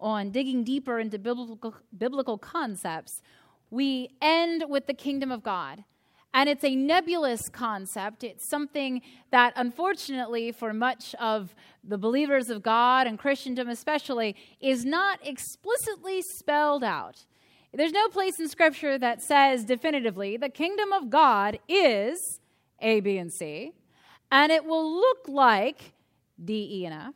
on digging deeper into biblical, biblical concepts, we end with the kingdom of God. And it's a nebulous concept. It's something that, unfortunately, for much of the believers of God and Christendom especially, is not explicitly spelled out. There's no place in Scripture that says definitively the kingdom of God is A, B, and C, and it will look like D, E, and F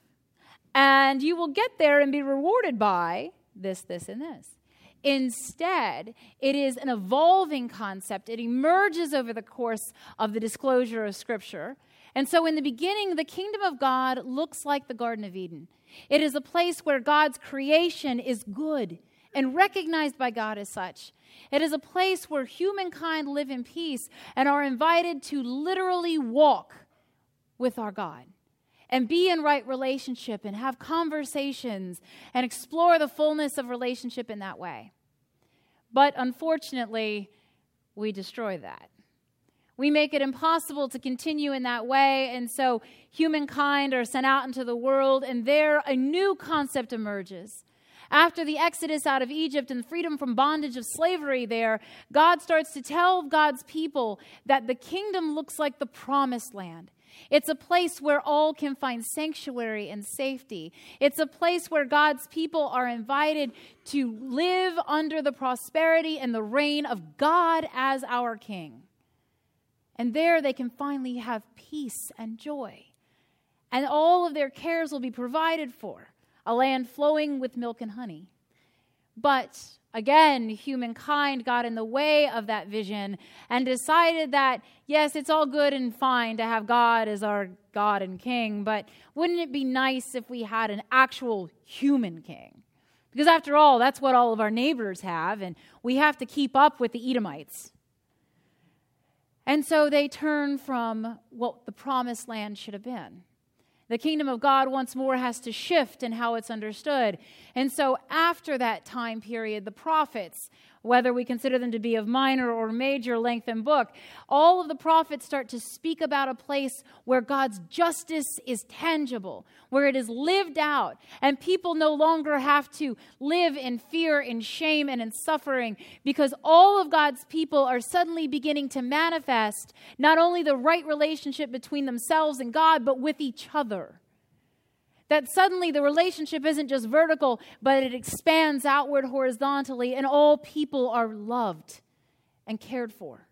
and you will get there and be rewarded by this, this, and this. Instead, it is an evolving concept. It emerges over the course of the disclosure of Scripture. And so, in the beginning, the kingdom of God looks like the Garden of Eden. It is a place where God's creation is good and recognized by God as such. It is a place where humankind live in peace and are invited to literally walk with our God and be in right relationship and have conversations and explore the fullness of relationship in that way. But unfortunately, we destroy that. We make it impossible to continue in that way, and so humankind are sent out into the world, and there a new concept emerges. After the exodus out of Egypt and freedom from bondage of slavery, there, God starts to tell God's people that the kingdom looks like the promised land. It's a place where all can find sanctuary and safety. It's a place where God's people are invited to live under the prosperity and the reign of God as our King. And there they can finally have peace and joy. And all of their cares will be provided for a land flowing with milk and honey. But Again, humankind got in the way of that vision and decided that, yes, it's all good and fine to have God as our God and King, but wouldn't it be nice if we had an actual human king? Because after all, that's what all of our neighbors have, and we have to keep up with the Edomites. And so they turn from what the promised land should have been. The kingdom of God once more has to shift in how it's understood. And so, after that time period, the prophets whether we consider them to be of minor or major length in book, all of the prophets start to speak about a place where God's justice is tangible, where it is lived out, and people no longer have to live in fear in shame and in suffering because all of God's people are suddenly beginning to manifest not only the right relationship between themselves and God, but with each other. That suddenly the relationship isn't just vertical, but it expands outward horizontally, and all people are loved and cared for.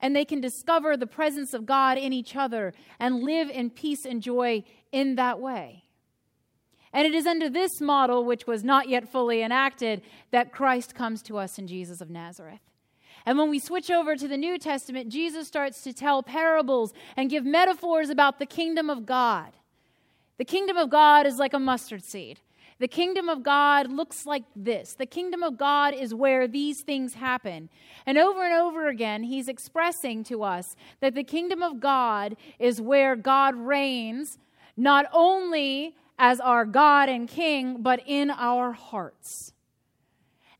And they can discover the presence of God in each other and live in peace and joy in that way. And it is under this model, which was not yet fully enacted, that Christ comes to us in Jesus of Nazareth. And when we switch over to the New Testament, Jesus starts to tell parables and give metaphors about the kingdom of God. The kingdom of God is like a mustard seed. The kingdom of God looks like this. The kingdom of God is where these things happen. And over and over again, he's expressing to us that the kingdom of God is where God reigns, not only as our God and King, but in our hearts.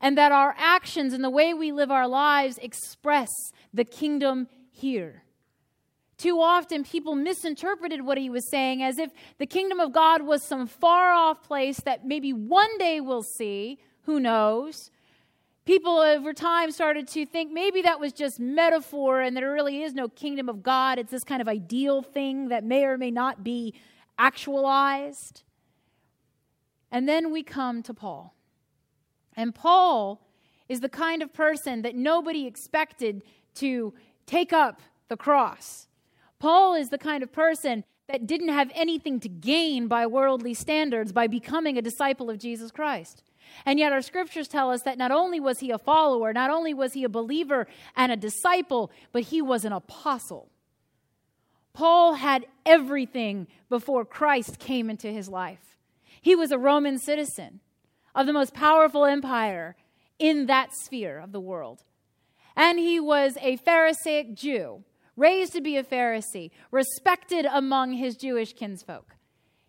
And that our actions and the way we live our lives express the kingdom here. Too often, people misinterpreted what he was saying as if the kingdom of God was some far off place that maybe one day we'll see. Who knows? People over time started to think maybe that was just metaphor and there really is no kingdom of God. It's this kind of ideal thing that may or may not be actualized. And then we come to Paul. And Paul is the kind of person that nobody expected to take up the cross. Paul is the kind of person that didn't have anything to gain by worldly standards by becoming a disciple of Jesus Christ. And yet, our scriptures tell us that not only was he a follower, not only was he a believer and a disciple, but he was an apostle. Paul had everything before Christ came into his life. He was a Roman citizen, of the most powerful empire in that sphere of the world. And he was a Pharisaic Jew, raised to be a Pharisee, respected among his Jewish kinsfolk.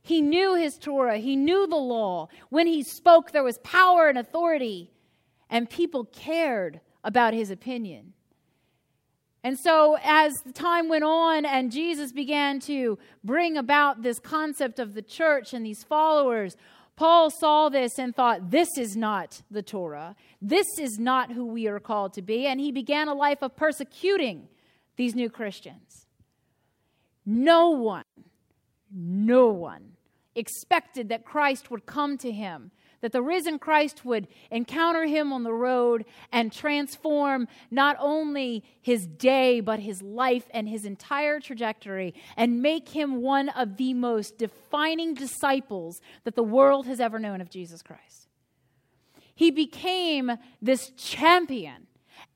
He knew his Torah, he knew the law. When he spoke, there was power and authority, and people cared about his opinion. And so, as the time went on and Jesus began to bring about this concept of the church and these followers, Paul saw this and thought, this is not the Torah. This is not who we are called to be. And he began a life of persecuting these new Christians. No one, no one expected that Christ would come to him that the risen Christ would encounter him on the road and transform not only his day, but his life and his entire trajectory, and make him one of the most defining disciples that the world has ever known of Jesus Christ. He became this champion.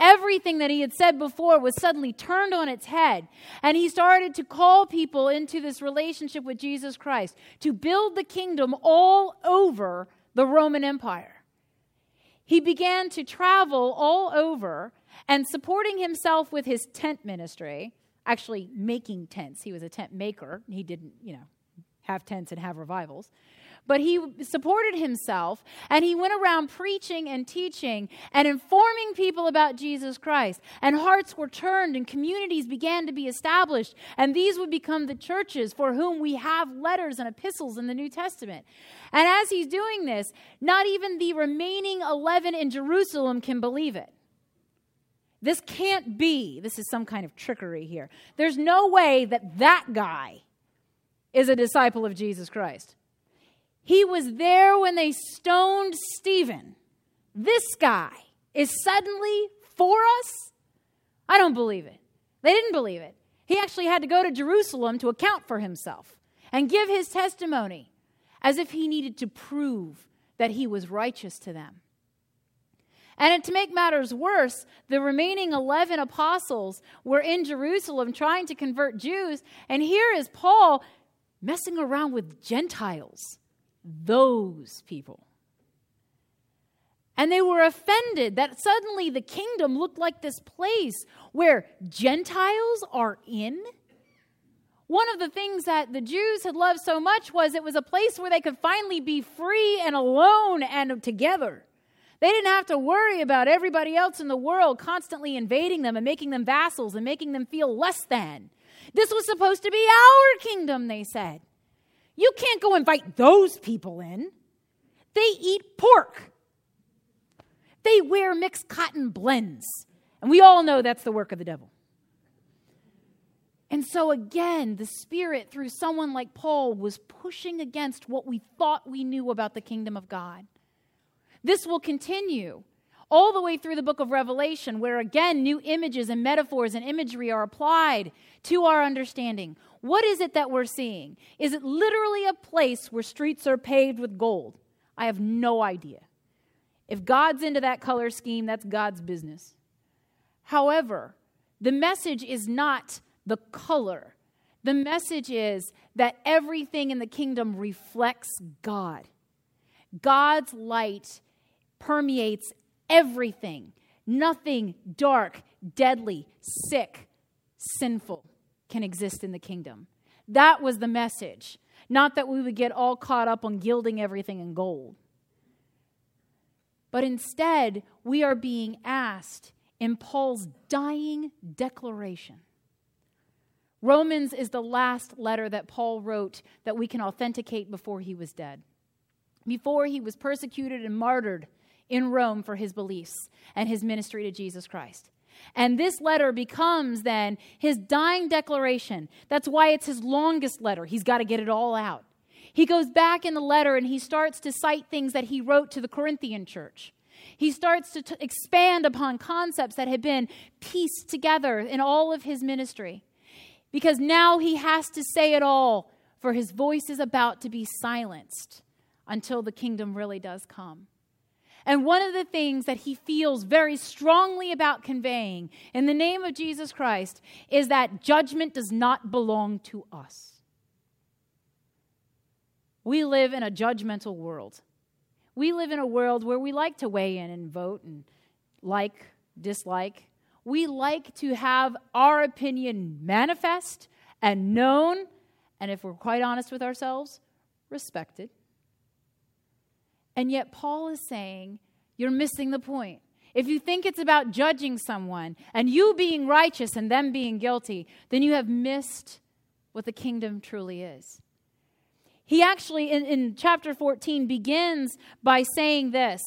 Everything that he had said before was suddenly turned on its head. And he started to call people into this relationship with Jesus Christ to build the kingdom all over the Roman Empire. He began to travel all over and supporting himself with his tent ministry, actually making tents. He was a tent maker. He didn't, you know, have tents and have revivals but he supported himself and he went around preaching and teaching and informing people about Jesus Christ. And hearts were turned and communities began to be established. And these would become the churches for whom we have letters and epistles in the New Testament. And as he's doing this, not even the remaining 11 in Jerusalem can believe it. This can't be. This is some kind of trickery here. There's no way that that guy is a disciple of Jesus Christ. He was there when they stoned Stephen. This guy is suddenly for us? I don't believe it. They didn't believe it. He actually had to go to Jerusalem to account for himself and give his testimony as if he needed to prove that he was righteous to them. And to make matters worse, the remaining 11 apostles were in Jerusalem trying to convert Jews. And here is Paul messing around with Gentiles those people. And they were offended that suddenly the kingdom looked like this place where Gentiles are in. One of the things that the Jews had loved so much was it was a place where they could finally be free and alone and together. They didn't have to worry about everybody else in the world constantly invading them and making them vassals and making them feel less than. This was supposed to be our kingdom, they said. You can't go invite those people in. They eat pork. They wear mixed cotton blends. And we all know that's the work of the devil. And so, again, the Spirit, through someone like Paul, was pushing against what we thought we knew about the kingdom of God. This will continue all the way through the book of Revelation, where again, new images and metaphors and imagery are applied to our understanding. What is it that we're seeing? Is it literally a place where streets are paved with gold? I have no idea. If God's into that color scheme, that's God's business. However, the message is not the color. The message is that everything in the kingdom reflects God. God's light permeates everything. Nothing dark, deadly, sick, sinful can exist in the kingdom. That was the message. Not that we would get all caught up on gilding everything in gold. But instead, we are being asked in Paul's dying declaration. Romans is the last letter that Paul wrote that we can authenticate before he was dead. Before he was persecuted and martyred in Rome for his beliefs and his ministry to Jesus Christ. And this letter becomes then his dying declaration. That's why it's his longest letter. He's got to get it all out. He goes back in the letter and he starts to cite things that he wrote to the Corinthian church. He starts to t- expand upon concepts that had been pieced together in all of his ministry. Because now he has to say it all, for his voice is about to be silenced until the kingdom really does come. And one of the things that he feels very strongly about conveying in the name of Jesus Christ is that judgment does not belong to us. We live in a judgmental world. We live in a world where we like to weigh in and vote and like, dislike. We like to have our opinion manifest and known, and if we're quite honest with ourselves, respected. And yet, Paul is saying, you're missing the point. If you think it's about judging someone and you being righteous and them being guilty, then you have missed what the kingdom truly is. He actually, in, in chapter 14, begins by saying this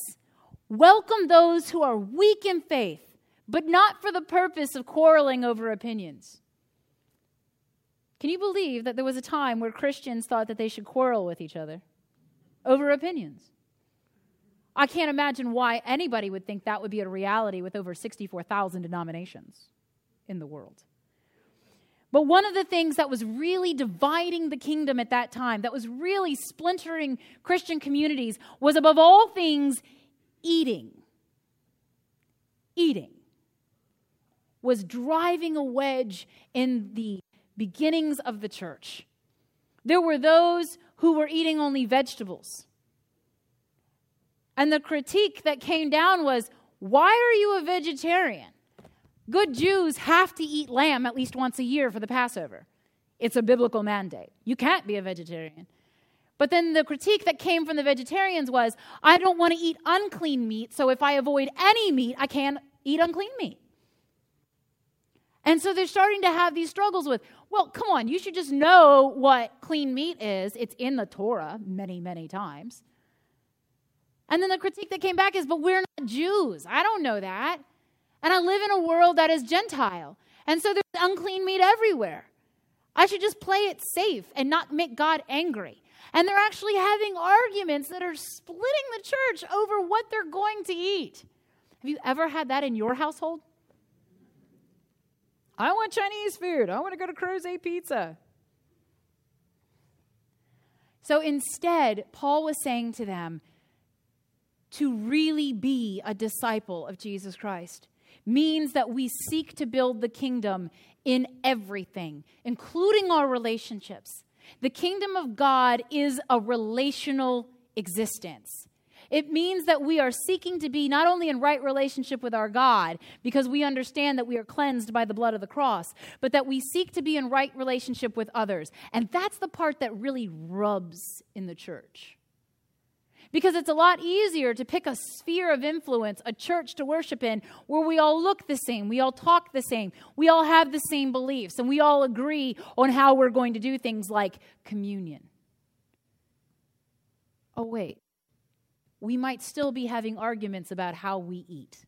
Welcome those who are weak in faith, but not for the purpose of quarreling over opinions. Can you believe that there was a time where Christians thought that they should quarrel with each other over opinions? I can't imagine why anybody would think that would be a reality with over 64,000 denominations in the world. But one of the things that was really dividing the kingdom at that time, that was really splintering Christian communities, was above all things eating. Eating was driving a wedge in the beginnings of the church. There were those who were eating only vegetables. And the critique that came down was why are you a vegetarian? Good Jews have to eat lamb at least once a year for the Passover. It's a biblical mandate. You can't be a vegetarian. But then the critique that came from the vegetarians was I don't want to eat unclean meat, so if I avoid any meat, I can't eat unclean meat. And so they're starting to have these struggles with, well, come on, you should just know what clean meat is. It's in the Torah many, many times. And then the critique that came back is, but we're not Jews. I don't know that. And I live in a world that is Gentile. And so there's unclean meat everywhere. I should just play it safe and not make God angry. And they're actually having arguments that are splitting the church over what they're going to eat. Have you ever had that in your household? I want Chinese food. I want to go to Crozet Pizza. So instead, Paul was saying to them to really be a disciple of Jesus Christ means that we seek to build the kingdom in everything, including our relationships. The kingdom of God is a relational existence. It means that we are seeking to be not only in right relationship with our God, because we understand that we are cleansed by the blood of the cross, but that we seek to be in right relationship with others. And that's the part that really rubs in the church. Because it's a lot easier to pick a sphere of influence, a church to worship in, where we all look the same, we all talk the same, we all have the same beliefs, and we all agree on how we're going to do things like communion. Oh, wait, we might still be having arguments about how we eat.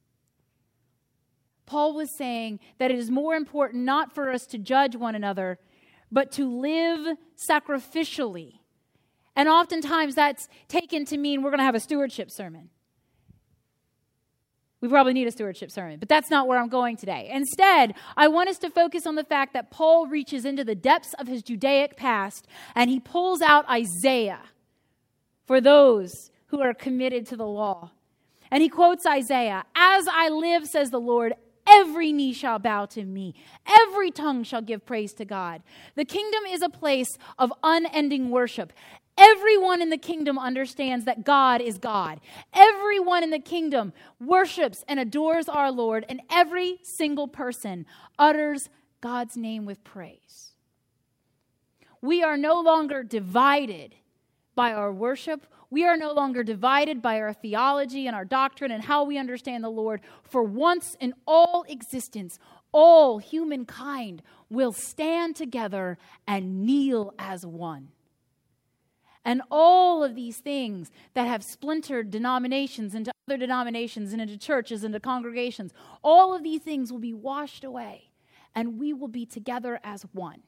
Paul was saying that it is more important not for us to judge one another, but to live sacrificially. And oftentimes that's taken to mean we're going to have a stewardship sermon. We probably need a stewardship sermon, but that's not where I'm going today. Instead, I want us to focus on the fact that Paul reaches into the depths of his Judaic past and he pulls out Isaiah for those who are committed to the law. And he quotes Isaiah As I live, says the Lord, every knee shall bow to me, every tongue shall give praise to God. The kingdom is a place of unending worship. Everyone in the kingdom understands that God is God. Everyone in the kingdom worships and adores our Lord, and every single person utters God's name with praise. We are no longer divided by our worship we are no longer divided by our theology and our doctrine and how we understand the Lord. For once in all existence, all humankind will stand together and kneel as one. And all of these things that have splintered denominations into other denominations and into churches, and into congregations, all of these things will be washed away and we will be together as one.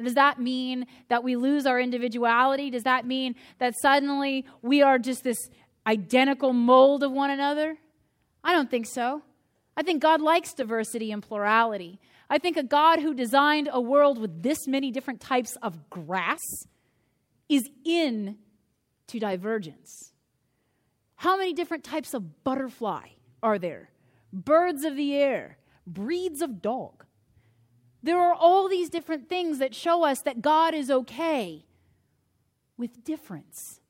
Does that mean that we lose our individuality? Does that mean that suddenly we are just this identical mold of one another? I don't think so. I think God likes diversity and plurality. I think a God who designed a world with this many different types of grass is in to divergence. How many different types of butterfly are there? Birds of the air, breeds of dog. There are all these different things that show us that God is okay with difference.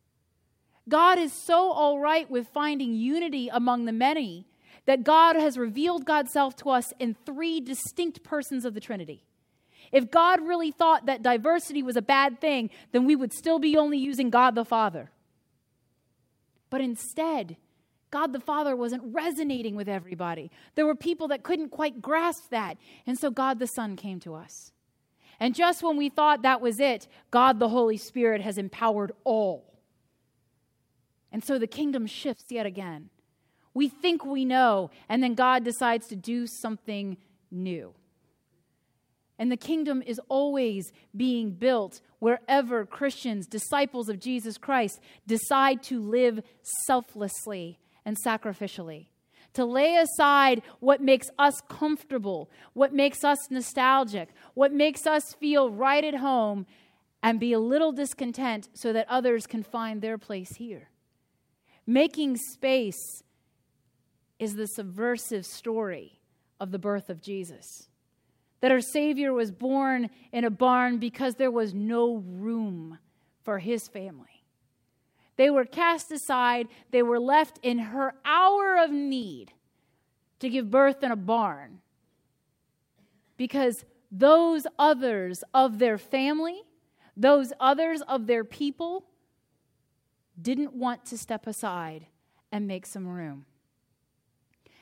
God is so all right with finding unity among the many that God has revealed God's self to us in three distinct persons of the Trinity. If God really thought that diversity was a bad thing, then we would still be only using God the Father. But instead, God the Father wasn't resonating with everybody. There were people that couldn't quite grasp that. And so God the Son came to us. And just when we thought that was it, God the Holy Spirit has empowered all. And so the kingdom shifts yet again. We think we know, and then God decides to do something new. And the kingdom is always being built wherever Christians, disciples of Jesus Christ, decide to live selflessly and sacrificially. To lay aside what makes us comfortable, what makes us nostalgic, what makes us feel right at home, and be a little discontent so that others can find their place here. Making space is the subversive story of the birth of Jesus. That our Savior was born in a barn because there was no room for his family. They were cast aside, they were left in her hour of need to give birth in a barn because those others of their family, those others of their people, didn't want to step aside and make some room.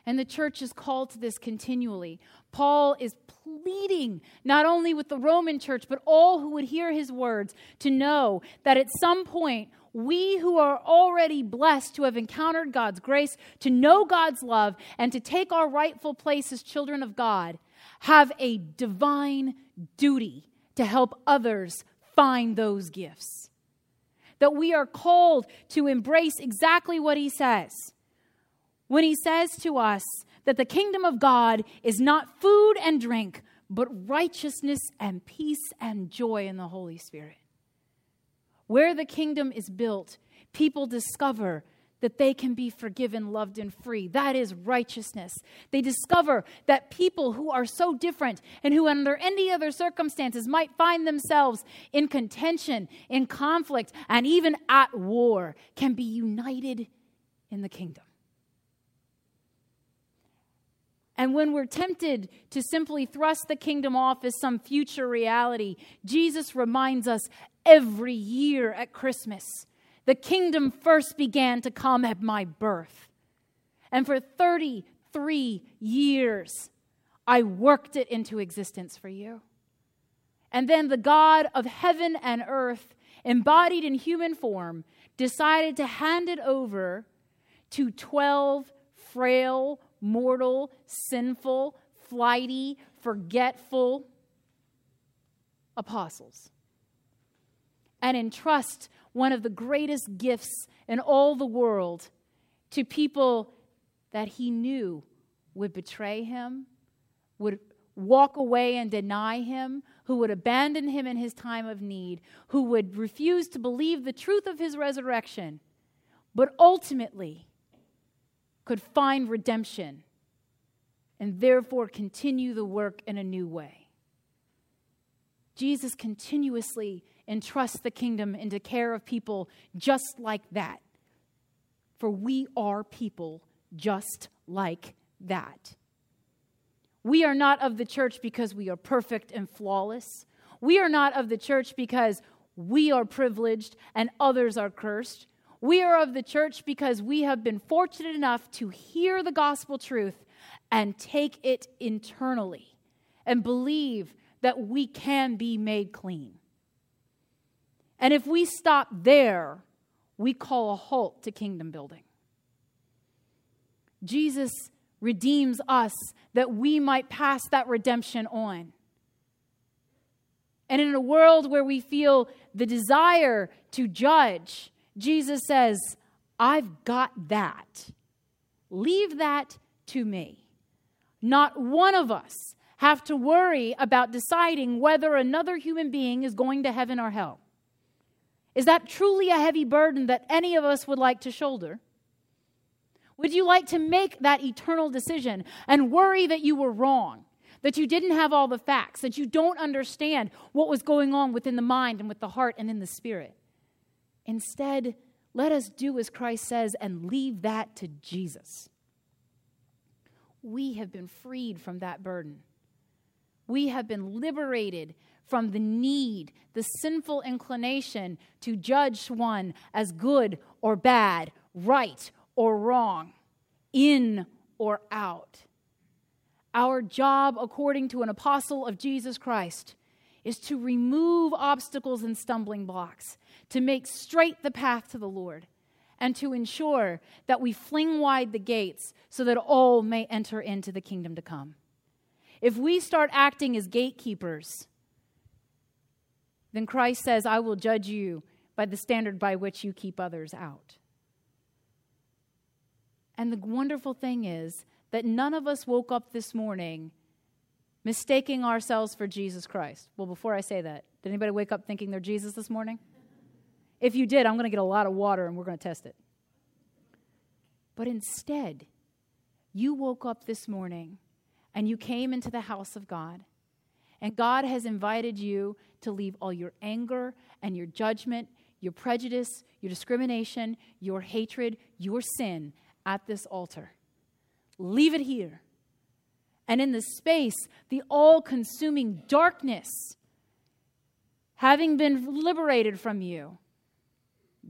And the church is called to this continually. Paul is pleading, not only with the Roman church, but all who would hear his words, to know that at some point, we who are already blessed to have encountered God's grace, to know God's love, and to take our rightful place as children of God, have a divine duty to help others find those gifts. That we are called to embrace exactly what he says when he says to us that the kingdom of God is not food and drink, but righteousness and peace and joy in the Holy Spirit. Where the kingdom is built, people discover that they can be forgiven, loved, and free. That is righteousness. They discover that people who are so different and who, under any other circumstances, might find themselves in contention, in conflict, and even at war, can be united in the kingdom. And when we're tempted to simply thrust the kingdom off as some future reality, Jesus reminds us every year at Christmas the kingdom first began to come at my birth. And for 33 years, I worked it into existence for you. And then the God of heaven and earth, embodied in human form, decided to hand it over to 12 frail, mortal, sinful, flighty, forgetful apostles. And entrust one of the greatest gifts in all the world to people that he knew would betray him, would walk away and deny him, who would abandon him in his time of need, who would refuse to believe the truth of his resurrection, but ultimately could find redemption and therefore continue the work in a new way. Jesus continuously entrusts the kingdom into care of people just like that. For we are people just like that. We are not of the church because we are perfect and flawless. We are not of the church because we are privileged and others are cursed. We are of the church because we have been fortunate enough to hear the gospel truth and take it internally and believe that we can be made clean. And if we stop there, we call a halt to kingdom building. Jesus redeems us that we might pass that redemption on. And in a world where we feel the desire to judge, Jesus says, I've got that. Leave that to me. Not one of us have to worry about deciding whether another human being is going to heaven or hell. Is that truly a heavy burden that any of us would like to shoulder? Would you like to make that eternal decision and worry that you were wrong, that you didn't have all the facts, that you don't understand what was going on within the mind and with the heart and in the spirit? Instead, Let us do as Christ says and leave that to Jesus. We have been freed from that burden. We have been liberated from the need, the sinful inclination to judge one as good or bad, right or wrong, in or out. Our job, according to an apostle of Jesus Christ, is to remove obstacles and stumbling blocks, to make straight the path to the Lord, and to ensure that we fling wide the gates so that all may enter into the kingdom to come. If we start acting as gatekeepers, then Christ says, I will judge you by the standard by which you keep others out. And the wonderful thing is that none of us woke up this morning mistaking ourselves for Jesus Christ. Well, before I say that, did anybody wake up thinking they're Jesus this morning? If you did, I'm going to get a lot of water and we're going to test it. But instead, you woke up this morning and you came into the house of God and God has invited you to leave all your anger and your judgment, your prejudice, your discrimination, your hatred, your sin at this altar. Leave it here. And in the space, the all consuming darkness, having been liberated from you,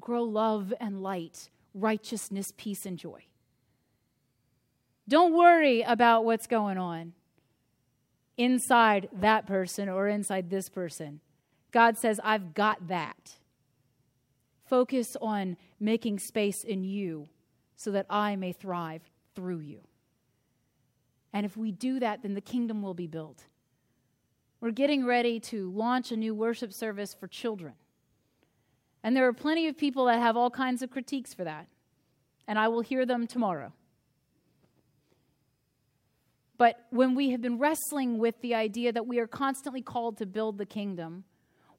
grow love and light, righteousness, peace, and joy. Don't worry about what's going on inside that person or inside this person. God says, I've got that. Focus on making space in you so that I may thrive through you. And if we do that, then the kingdom will be built. We're getting ready to launch a new worship service for children. And there are plenty of people that have all kinds of critiques for that. And I will hear them tomorrow. But when we have been wrestling with the idea that we are constantly called to build the kingdom,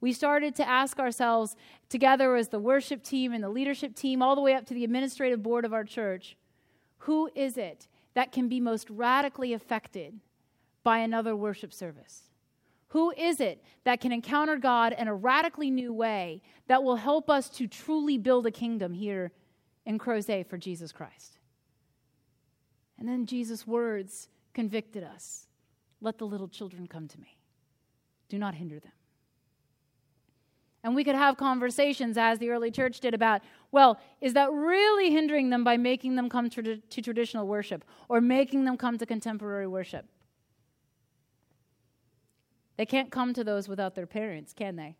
we started to ask ourselves, together as the worship team and the leadership team, all the way up to the administrative board of our church, who is it that can be most radically affected by another worship service? Who is it that can encounter God in a radically new way that will help us to truly build a kingdom here in Crozet for Jesus Christ? And then Jesus' words convicted us. Let the little children come to me. Do not hinder them. And we could have conversations, as the early church did, about, well, is that really hindering them by making them come to, to traditional worship or making them come to contemporary worship? They can't come to those without their parents, can they?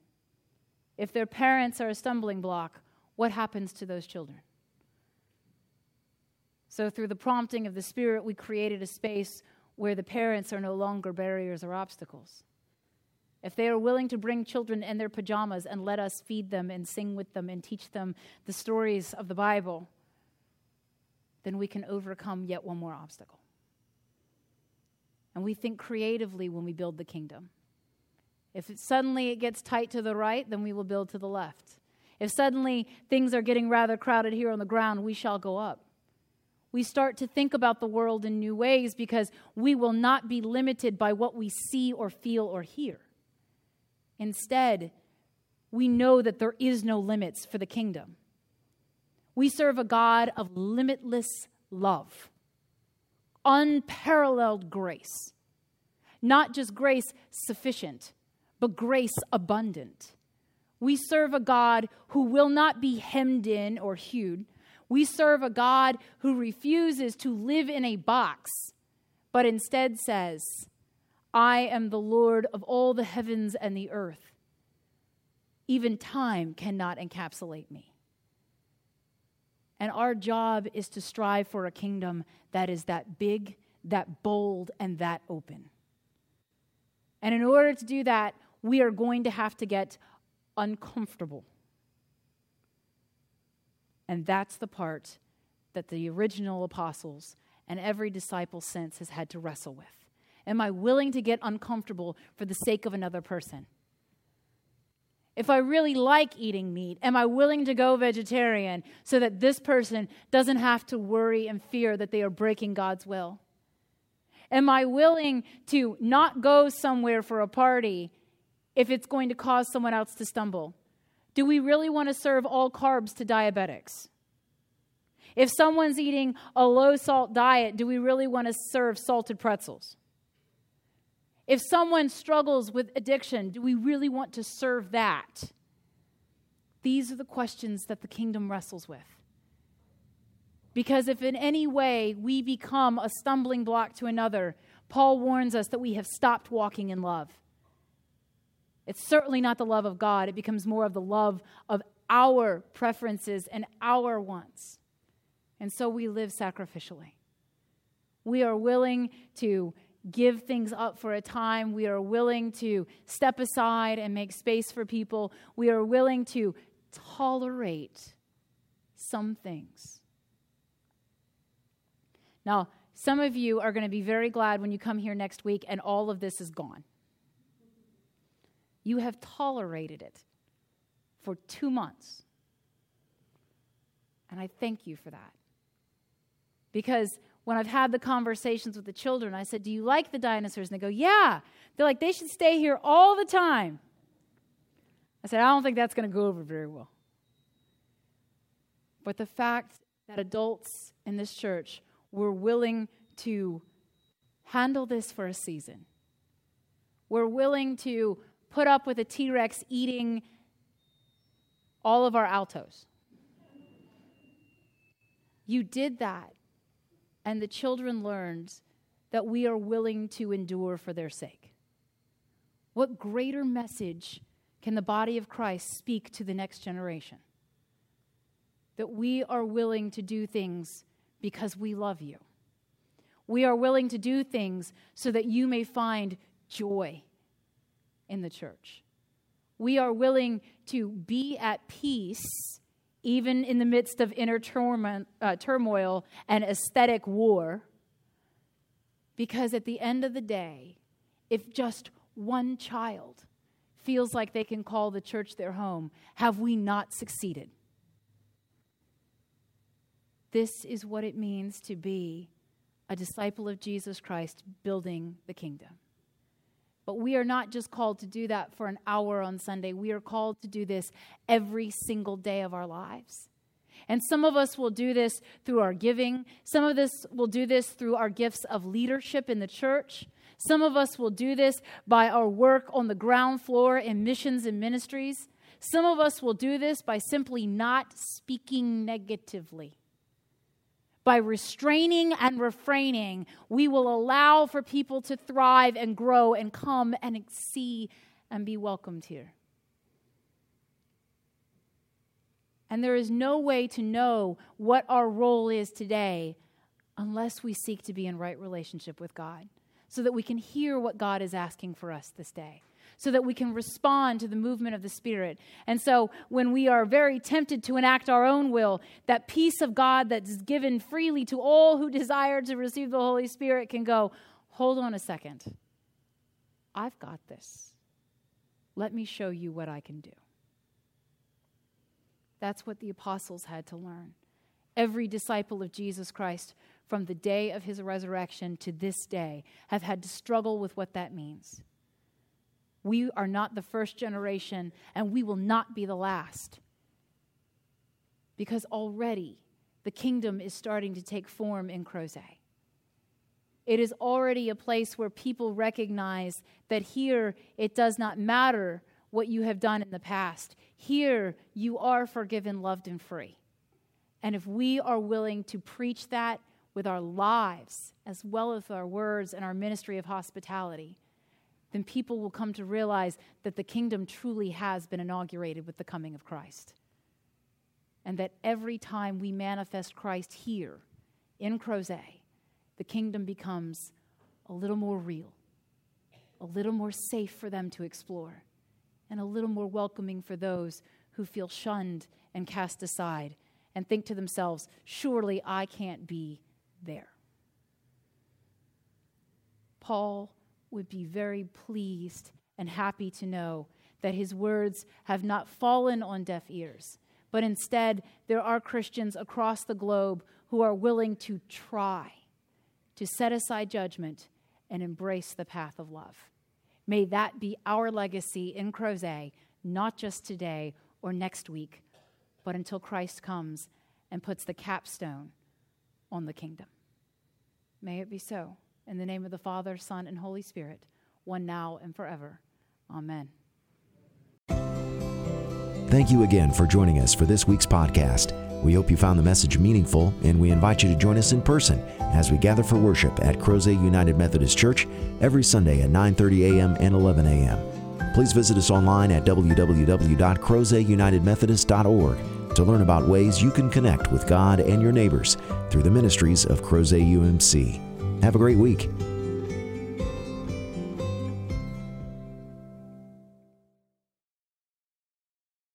If their parents are a stumbling block, what happens to those children? So, through the prompting of the Spirit, we created a space where the parents are no longer barriers or obstacles. If they are willing to bring children in their pajamas and let us feed them and sing with them and teach them the stories of the Bible, then we can overcome yet one more obstacle. And we think creatively when we build the kingdom. If it, suddenly it gets tight to the right, then we will build to the left. If suddenly things are getting rather crowded here on the ground, we shall go up we start to think about the world in new ways because we will not be limited by what we see or feel or hear. Instead, we know that there is no limits for the kingdom. We serve a God of limitless love, unparalleled grace. Not just grace sufficient, but grace abundant. We serve a God who will not be hemmed in or hewed, we serve a God who refuses to live in a box, but instead says, I am the Lord of all the heavens and the earth. Even time cannot encapsulate me. And our job is to strive for a kingdom that is that big, that bold, and that open. And in order to do that, we are going to have to get uncomfortable. And that's the part that the original apostles and every disciple since has had to wrestle with. Am I willing to get uncomfortable for the sake of another person? If I really like eating meat, am I willing to go vegetarian so that this person doesn't have to worry and fear that they are breaking God's will? Am I willing to not go somewhere for a party if it's going to cause someone else to stumble? Do we really want to serve all carbs to diabetics? If someone's eating a low salt diet, do we really want to serve salted pretzels? If someone struggles with addiction, do we really want to serve that? These are the questions that the kingdom wrestles with. Because if in any way we become a stumbling block to another, Paul warns us that we have stopped walking in love. It's certainly not the love of God, it becomes more of the love of our preferences and our wants. And so we live sacrificially. We are willing to give things up for a time. We are willing to step aside and make space for people. We are willing to tolerate some things. Now, some of you are going to be very glad when you come here next week and all of this is gone. You have tolerated it for two months. And I thank you for that. Because when I've had the conversations with the children, I said, Do you like the dinosaurs? And they go, Yeah. They're like, They should stay here all the time. I said, I don't think that's going to go over very well. But the fact that adults in this church were willing to handle this for a season, we're willing to put up with a T Rex eating all of our altos. You did that and the children learned that we are willing to endure for their sake. What greater message can the body of Christ speak to the next generation? That we are willing to do things because we love you. We are willing to do things so that you may find joy in the church. We are willing to be at peace even in the midst of inner uh, turmoil and aesthetic war. Because at the end of the day, if just one child feels like they can call the church their home, have we not succeeded? This is what it means to be a disciple of Jesus Christ building the kingdom. But we are not just called to do that for an hour on Sunday. We are called to do this every single day of our lives. And some of us will do this through our giving. Some of us will do this through our gifts of leadership in the church. Some of us will do this by our work on the ground floor in missions and ministries. Some of us will do this by simply not speaking negatively by restraining and refraining, we will allow for people to thrive and grow and come and see and be welcomed here. And there is no way to know what our role is today unless we seek to be in right relationship with God so that we can hear what God is asking for us this day so that we can respond to the movement of the Spirit. And so when we are very tempted to enact our own will, that peace of God that's given freely to all who desire to receive the Holy Spirit can go, hold on a second. I've got this. Let me show you what I can do. That's what the apostles had to learn. Every disciple of Jesus Christ from the day of his resurrection to this day have had to struggle with what that means. We are not the first generation, and we will not be the last. Because already the kingdom is starting to take form in Crozet. It is already a place where people recognize that here it does not matter what you have done in the past. Here you are forgiven, loved, and free. And if we are willing to preach that with our lives as well as our words and our ministry of hospitality, then people will come to realize that the kingdom truly has been inaugurated with the coming of Christ. And that every time we manifest Christ here in Crozet, the kingdom becomes a little more real, a little more safe for them to explore, and a little more welcoming for those who feel shunned and cast aside and think to themselves, surely I can't be there. Paul would be very pleased and happy to know that his words have not fallen on deaf ears, but instead there are Christians across the globe who are willing to try to set aside judgment and embrace the path of love. May that be our legacy in Crozet, not just today or next week, but until Christ comes and puts the capstone on the kingdom. May it be so. In the name of the Father, Son, and Holy Spirit, one now and forever. Amen. Thank you again for joining us for this week's podcast. We hope you found the message meaningful, and we invite you to join us in person as we gather for worship at Crozet United Methodist Church every Sunday at 9:30 a.m. and 11 a.m. Please visit us online at www.crozetunitedmethodist.org to learn about ways you can connect with God and your neighbors through the ministries of Crozet UMC. Have a great week.